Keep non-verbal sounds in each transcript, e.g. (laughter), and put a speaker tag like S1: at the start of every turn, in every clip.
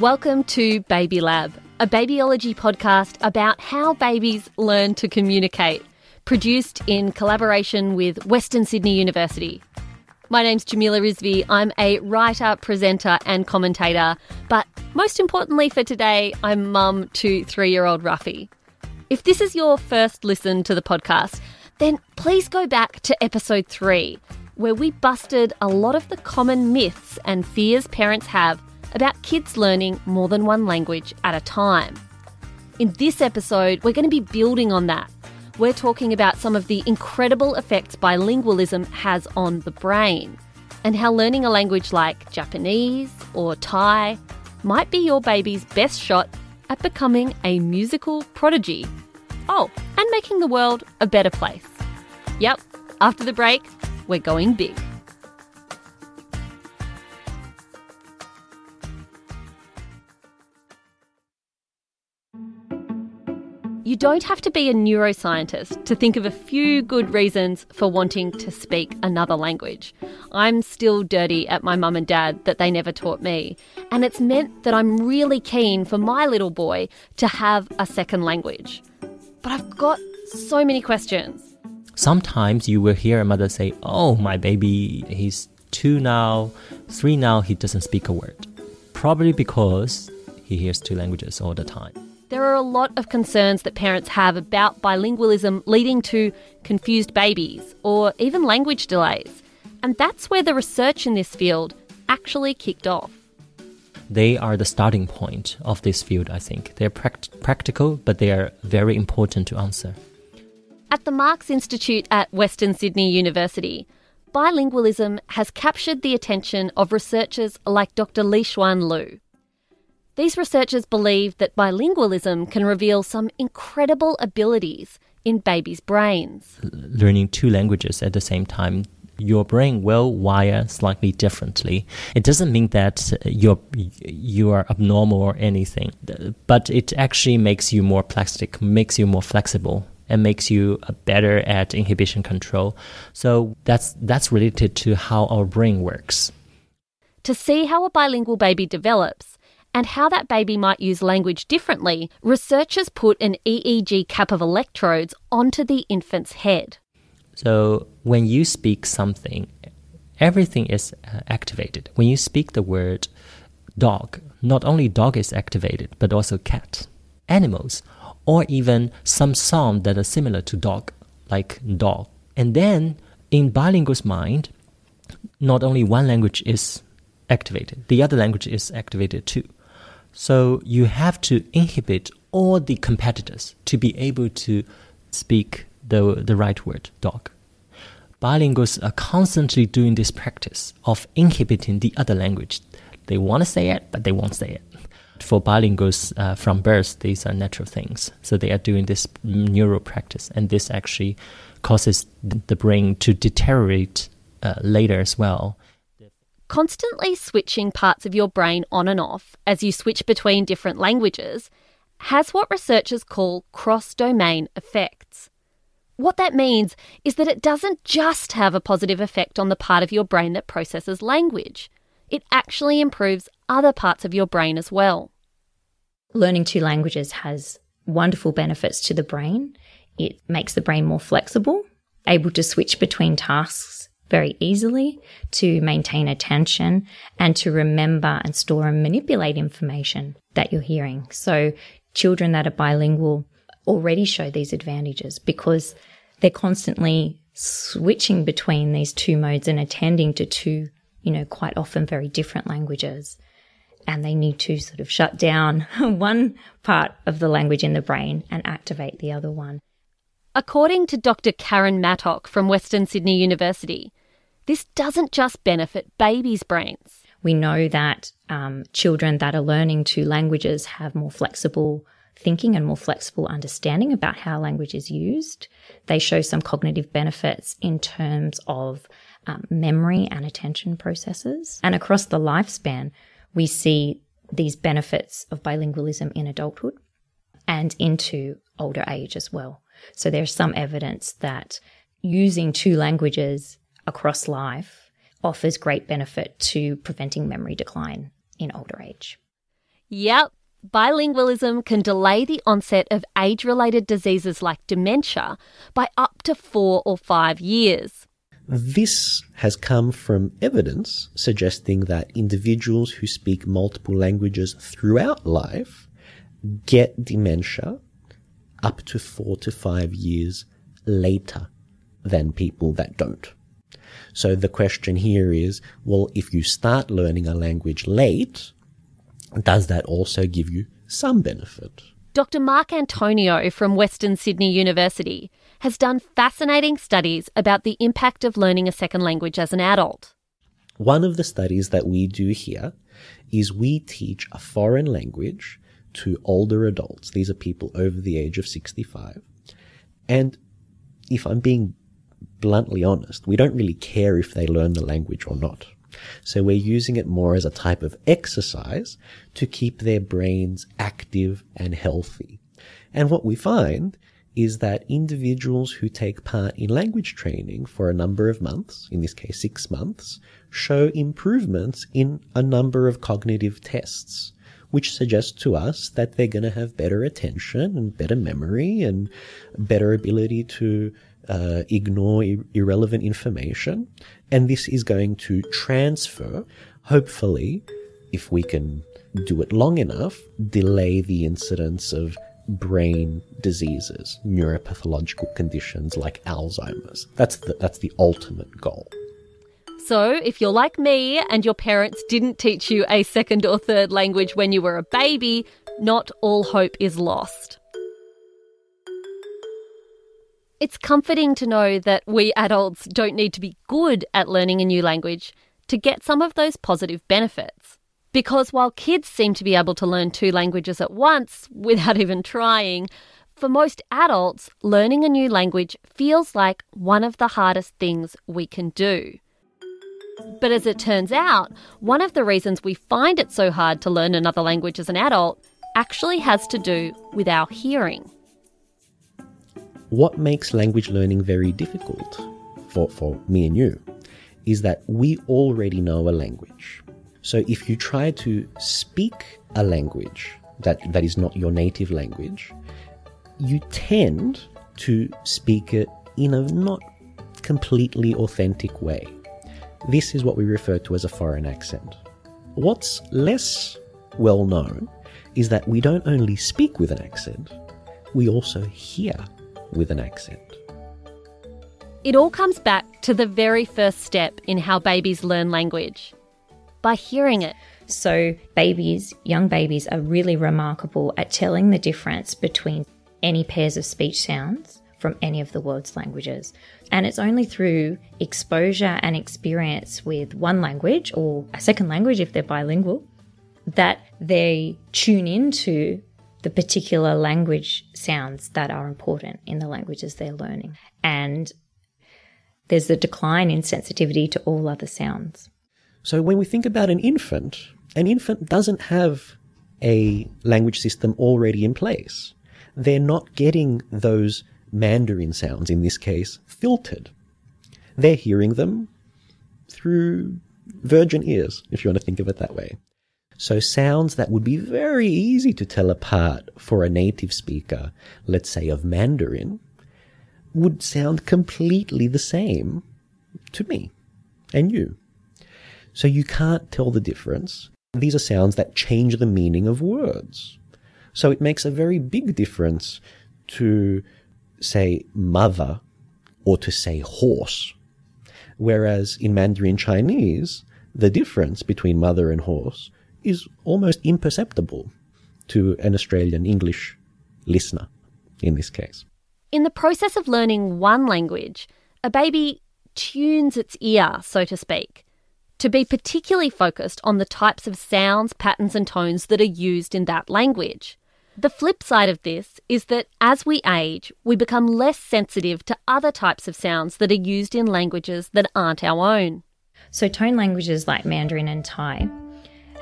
S1: Welcome to Baby Lab, a babyology podcast about how babies learn to communicate, produced in collaboration with Western Sydney University. My name's Jamila Rizvi. I'm a writer, presenter, and commentator, but most importantly for today, I'm mum to three year old Ruffy. If this is your first listen to the podcast, then please go back to episode three, where we busted a lot of the common myths and fears parents have about kids learning more than one language at a time. In this episode, we're going to be building on that. We're talking about some of the incredible effects bilingualism has on the brain, and how learning a language like Japanese or Thai might be your baby's best shot at becoming a musical prodigy. Oh, and making the world a better place. Yep, after the break, we're going big. You don't have to be a neuroscientist to think of a few good reasons for wanting to speak another language. I'm still dirty at my mum and dad that they never taught me, and it's meant that I'm really keen for my little boy to have a second language. But I've got so many questions.
S2: Sometimes you will hear a mother say, Oh, my baby, he's two now, three now, he doesn't speak a word. Probably because he hears two languages all the time.
S1: There are a lot of concerns that parents have about bilingualism leading to confused babies or even language delays. And that's where the research in this field actually kicked off.
S2: They are the starting point of this field, I think. They're pract- practical, but they are very important to answer.
S1: At the MARCS Institute at Western Sydney University, bilingualism has captured the attention of researchers like Dr. Liquan Liu. These researchers believe that bilingualism can reveal some incredible abilities in babies' brains.
S2: Learning two languages at the same time, your brain will wire slightly differently. It doesn't mean that uh, you're you are abnormal or anything, but it actually makes you more plastic, makes you more flexible, and makes you uh, better at inhibition control. So that's that's related to how our brain works.
S1: To see how a bilingual baby develops, and how that baby might use language differently, researchers put an EEG cap of electrodes onto the infant's head.
S2: So when you speak something, everything is uh, activated. When you speak the word dog, not only dog is activated, but also cat, animals, or even some sound that are similar to dog, like dog. And then in bilingual's mind, not only one language is activated, the other language is activated too. So you have to inhibit all the competitors to be able to speak the, the right word, dog. Bilinguals are constantly doing this practice of inhibiting the other language. They want to say it, but they won't say it. For bilinguals uh, from birth, these are natural things. So they are doing this neural practice, and this actually causes the brain to deteriorate uh, later as well.
S1: Constantly switching parts of your brain on and off as you switch between different languages has what researchers call cross domain effects. What that means is that it doesn't just have a positive effect on the part of your brain that processes language, it actually improves other parts of your brain as well.
S3: Learning two languages has wonderful benefits to the brain. It makes the brain more flexible, able to switch between tasks very easily, to maintain attention, and to remember and store and manipulate information that you're hearing. So, children that are bilingual already show these advantages because they're constantly switching between these two modes and attending to two, you know, quite often very different languages. And they need to sort of shut down (laughs) one part of the language in the brain and activate the other one.
S1: According to Dr. Karen Mattock from Western Sydney University, this doesn't just benefit babies' brains.
S3: We know that um, children that are learning two languages have more flexible thinking and more flexible understanding about how language is used. They show some cognitive benefits in terms of um, memory and attention processes. And across the lifespan, we see these benefits of bilingualism in adulthood and into older age as well. So there's some evidence that using two languages across life offers great benefit to preventing memory decline in older age.
S1: Yep, bilingualism can delay the onset of age related diseases like dementia by up to four or five years.
S4: This has come from evidence suggesting that individuals who speak multiple languages throughout life get dementia up to four to five years later than people that don't. So the question here is, well, if you start learning a language late, does that also give you some benefit?
S1: Dr. Mark Antoniou from Western Sydney University has done fascinating studies about the impact of learning a second language as an adult.
S4: One of the studies that we do here is we teach a foreign language to older adults. These are people over the age of 65. And if I'm being bluntly honest, we don't really care if they learn the language or not. So we're using it more as a type of exercise to keep their brains active and healthy. And what we find is that individuals who take part in language training for a number of months, in this case six months, show improvements in a number of cognitive tests, which suggests to us that they're going to have better attention and better memory and better ability to uh, ignore ir- irrelevant information. And this is going to transfer, hopefully, if we can do it long enough, delay the incidence of brain diseases, neuropathological conditions like Alzheimer's. That's the, that's the ultimate goal.
S1: So, if you're like me and your parents didn't teach you a second or third language when you were a baby, not all hope is lost. It's comforting to know that we adults don't need to be good at learning a new language to get some of those positive benefits. Because while kids seem to be able to learn two languages at once without (laughs) even trying, for most adults, learning a new language feels like one of the hardest things we can do. But as it turns out, one of the reasons we find it so hard to learn another language as an adult actually has to do with our hearing.
S4: What makes language learning very difficult for, for me and you is that we already know a language. So if you try to speak a language that, that is not your native language, you tend to speak it in a not completely authentic way. This is what we refer to as a foreign accent. What's less well known is that we don't only speak with an accent, we also hear with an accent.
S1: It all comes back to the very first step in how babies learn language by hearing it.
S3: So, babies, young babies, are really remarkable at telling the difference between any pairs of speech sounds from any of the world's languages. And it's only through exposure and experience with one language or a second language if they're bilingual that they tune into the particular language sounds that are important in the languages they're learning. And there's a decline in sensitivity to all other sounds.
S4: So when we think about an infant, an infant doesn't have a language system already in place. They're not getting those Mandarin sounds, in this case, filtered. They're hearing them through virgin ears, if you want to think of it that way. So sounds that would be very easy to tell apart for a native speaker, let's say of Mandarin, would sound completely the same to me and you. So you can't tell the difference. These are sounds that change the meaning of words. So it makes a very big difference to say mother or to say horse. Whereas in Mandarin Chinese, the difference between mother and horse is almost imperceptible to an Australian English listener in this case.
S1: In the process of learning one language, a baby tunes its ear, so to speak, to be particularly focused on the types of sounds, patterns, and tones that are used in that language. The flip side of this is that as we age, we become less sensitive to other types of sounds that are used in languages that aren't our own.
S3: So, tone languages like Mandarin and Thai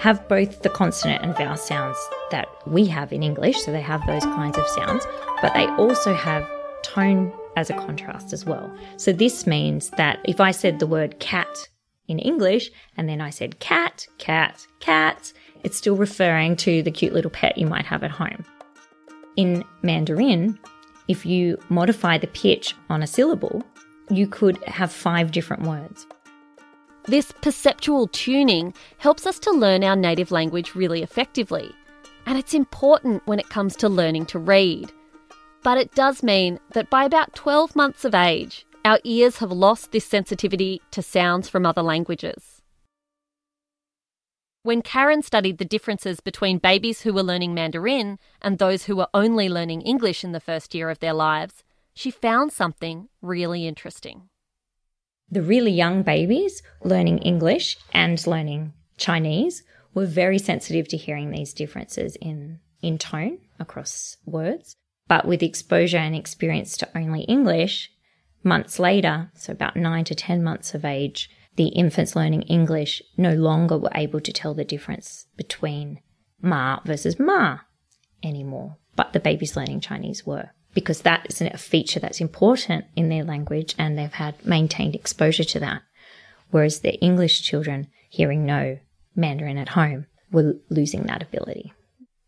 S3: have both the consonant and vowel sounds that we have in English, so they have those kinds of sounds, but they also have tone as a contrast as well. So, this means that if I said the word cat in English and then I said cat, cat, cat, it's still referring to the cute little pet you might have at home. In Mandarin, if you modify the pitch on a syllable, you could have five different words.
S1: This perceptual tuning helps us to learn our native language really effectively, and it's important when it comes to learning to read. But it does mean that by about 12 months of age, our ears have lost this sensitivity to sounds from other languages. When Karen studied the differences between babies who were learning Mandarin and those who were only learning English in the first year of their lives, she found something really interesting.
S3: The really young babies learning English and learning Chinese were very sensitive to hearing these differences in, in tone across words. But with exposure and experience to only English, months later, so about nine to 10 months of age, the infants learning English no longer were able to tell the difference between ma versus ma anymore. But the babies learning Chinese were because that is a feature that's important in their language and they've had maintained exposure to that. Whereas the English children hearing no Mandarin at home were losing that ability.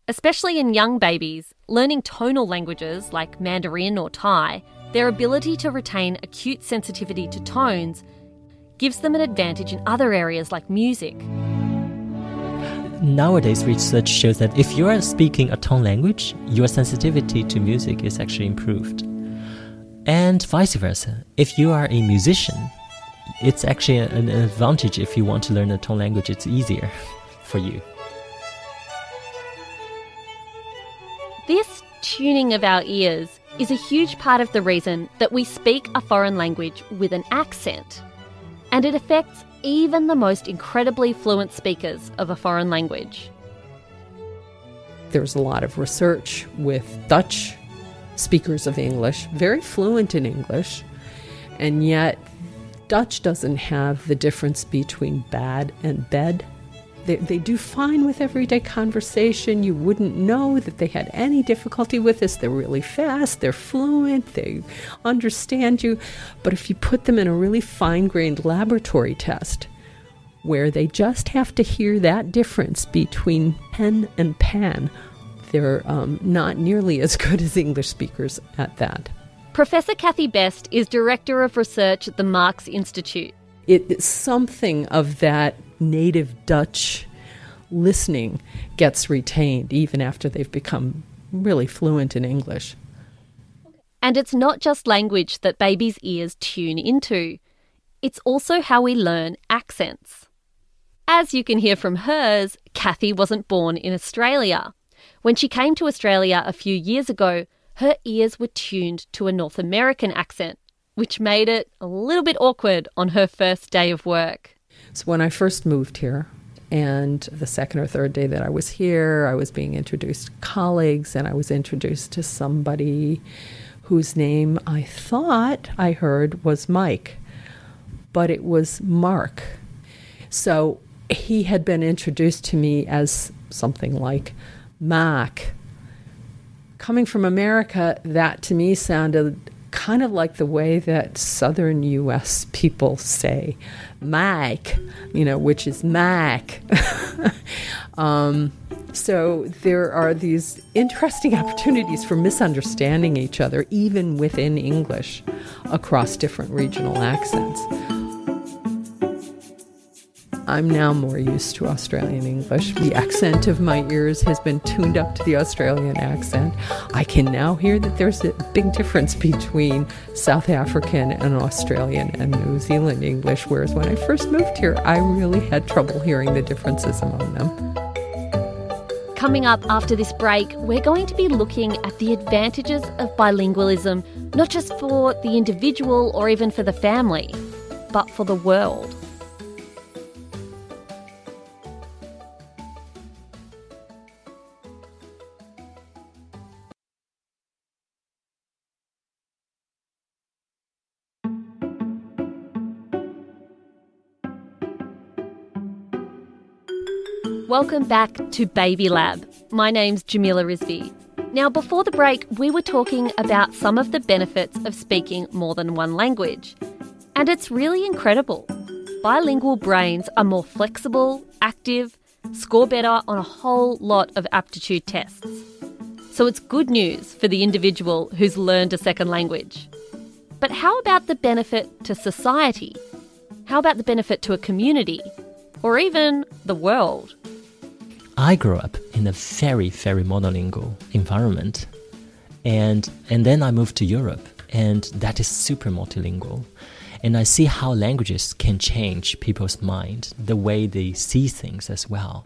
S1: Especially in young babies, learning tonal languages like Mandarin or Thai, their ability to retain acute sensitivity to tones gives them an advantage in other areas like music.
S2: Nowadays, research shows that if you are speaking a tone language, your sensitivity to music is actually improved. And vice versa. If you are a musician, it's actually an advantage if you want to learn a tone language, it's easier (laughs) for you.
S1: This tuning of our ears is a huge part of the reason that we speak a foreign language with an accent. And it affects even the most incredibly fluent speakers of a foreign language.
S5: There's a lot of research with Dutch speakers of English, very fluent in English, and yet Dutch doesn't have the difference between bad and bed they, they do fine with everyday conversation. You wouldn't know that they had any difficulty with this. They're really fast, they're fluent, they understand you. But if you put them in a really fine grained laboratory test, where they just have to hear that difference between pen and pan, they're um, not nearly as good as English speakers at that.
S1: Professor Cathi Best is Director of Research at the MARCS Institute.
S5: It's something of that native Dutch listening gets retained even after they've become really fluent in English.
S1: And it's not just language that babies' ears tune into, it's also how we learn accents. As you can hear from hers, Cathi wasn't born in Australia. When she came to Australia a few years ago, her ears were tuned to a North American accent, which made it a little bit awkward on her first day of work.
S5: So when I first moved here, and the second or third day that I was here, I was being introduced to colleagues, and I was introduced to somebody whose name I thought I heard was Mike, but it was Mark. So he had been introduced to me as something like Mac. Coming from America, that to me sounded kind of like the way that southern US people say Mac, you know, which is Mac. (laughs) um, so there are these interesting (laughs) opportunities for misunderstanding each other, even within English, across different regional accents. I'm now more used to Australian English. The accent of my ears has been tuned up to the Australian accent. I can now hear that there's a big difference between South African and Australian and New Zealand English, whereas when I first moved here, I really had trouble hearing the differences among them.
S1: Coming up after this break, we're going to be looking at the advantages of bilingualism, not just for the individual or even for the family, but for the world. Welcome back to Baby Lab. My name's Jamila Rizvi. Now, before the break, we were talking about some of the benefits of speaking more than one language. And it's really incredible. bilingual brains are more flexible, active, score better on a whole lot of aptitude tests. So it's good news for the individual who's learned a second language. But how about the benefit to society? How about the benefit to a community? Or even the world?
S2: I grew up in a very, very monolingual environment. And, and then I moved to Europe, and that is super multilingual. And I see how languages can change people's mind, the way they see things as well.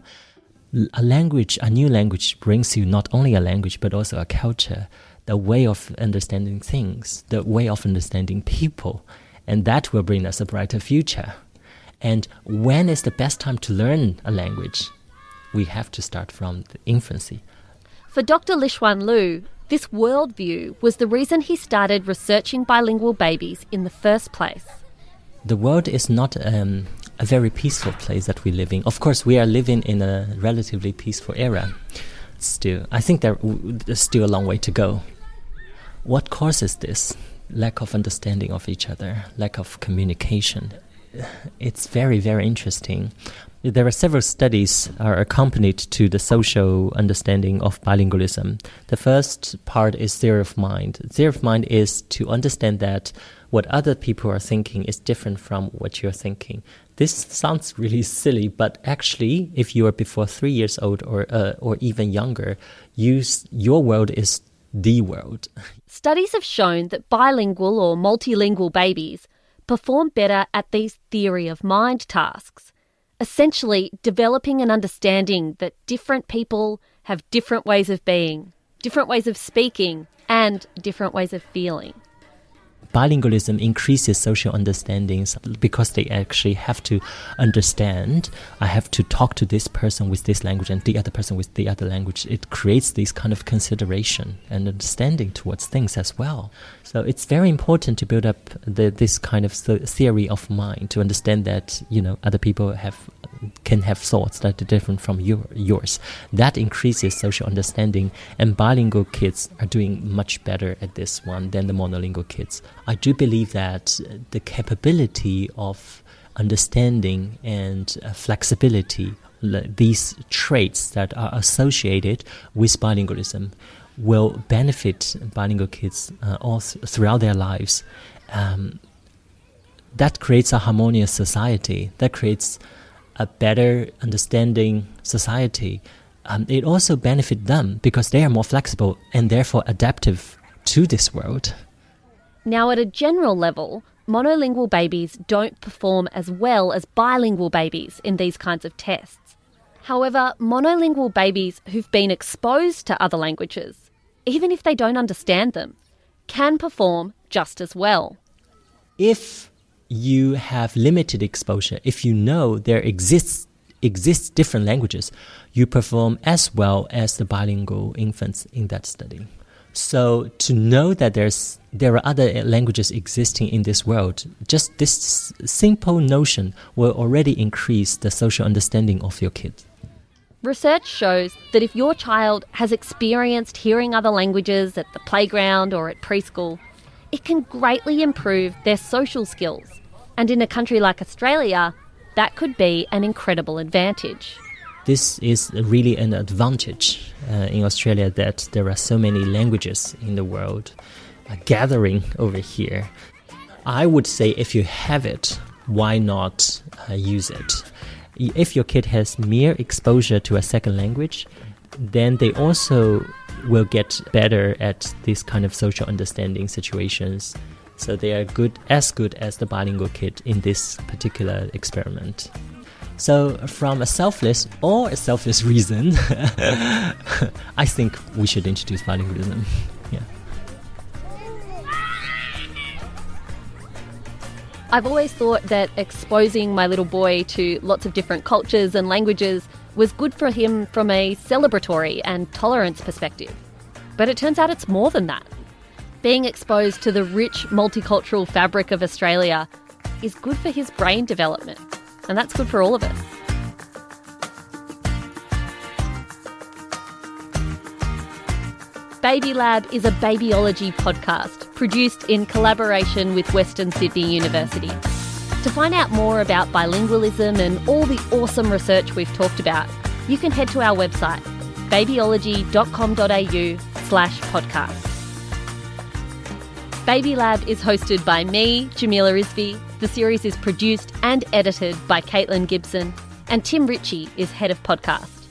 S2: A language, a new language brings you not only a language, but also a culture, the way of understanding things, the way of understanding people. And that will bring us a brighter future. And when is the best time to learn a language? We have to start from the infancy.
S1: For Dr. Liquan Liu, this worldview was the reason he started researching bilingual babies in the first place.
S2: The world is not um, a very peaceful place that we live in. Of course, we are living in a relatively peaceful era. Still, I think there, there's still a long way to go. What causes this? Lack of understanding of each other, lack of communication. It's very, very interesting. There are several studies are accompanied to the social understanding of bilingualism. The first part is theory of mind. Theory of mind is to understand that what other people are thinking is different from what you're thinking. This sounds really (laughs) silly, but actually, if you are before three years old or uh, or even younger, you, your world is the world. (laughs)
S1: Studies have shown that bilingual or multilingual babies perform better at these theory of mind tasks essentially developing an understanding that different people have different ways of being, different ways of speaking, and different ways of feeling
S2: bilingualism increases social understandings because they actually have to understand. I have to talk to this person with this language and the other person with the other language. It creates this kind of consideration and understanding towards things as well. So it's very important to build up the, this kind of theory of mind to understand that you know other people have can have thoughts that are different from your, yours. That increases social understanding, and bilingual kids are doing much better at this one than the monolingual kids. I do believe that the capability of understanding and uh, flexibility, these traits that are associated with bilingualism, will benefit bilingual kids uh, all th- throughout their lives. Um, that creates a harmonious society. That creates a better understanding society. Um, it also benefits them because they are more flexible and therefore adaptive to this world.
S1: Now, at a general level, monolingual babies don't perform as well as bilingual babies in these kinds of tests. However, monolingual babies who've been exposed to other languages, even if they don't understand them, can perform just as well.
S2: If you have limited exposure, if you know there exists exists different languages, you perform as well as the bilingual infants in that study. So to know that there's there are other languages existing in this world, just this simple notion will already increase the social understanding of your kid.
S1: Research shows that if your child has experienced hearing other languages at the playground or at preschool, it can greatly improve their social skills. And in a country like Australia, that could be an incredible advantage
S2: this is really an advantage uh, in Australia that there are so many languages in the world uh, gathering over here. I would say if you have it, why not uh, use it? If your kid has mere exposure to a second language, then they also will get better at this kind of social understanding situations. So they are good as good as the bilingual kid in this particular experiment. So, from a selfless or a selfish reason, (laughs) I think we should introduce bilingualism. Yeah.
S1: I've always thought that exposing my little boy to lots of different cultures and languages was good for him from a celebratory and tolerance perspective. But it turns out it's more than that. Being exposed to the rich multicultural fabric of Australia is good for his brain development and that's good for all of us. Baby Lab is a babyology podcast produced in collaboration with Western Sydney University. To find out more about bilingualism and all the awesome research we've talked about, you can head to our website, babyology.com.au slash podcast. Baby Lab is hosted by me, Jamila Rizvi. The series is produced and edited by Caitlin Gibson, and Tim Ritchie is head of podcast.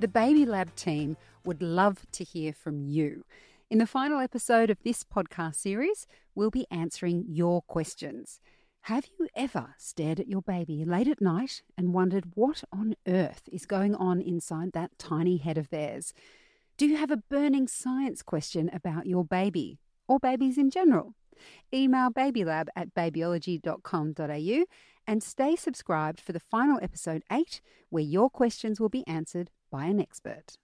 S6: The Baby Lab team would love to hear from you. In the final episode of this podcast series, we'll be answering your questions. Have you ever stared at your baby late at night and wondered what on earth is going on inside that tiny head of theirs? Do you have a burning science question about your baby or babies in general? Email babylab at babyology.com.au and stay subscribed for the final episode 8, where your questions will be answered by an expert.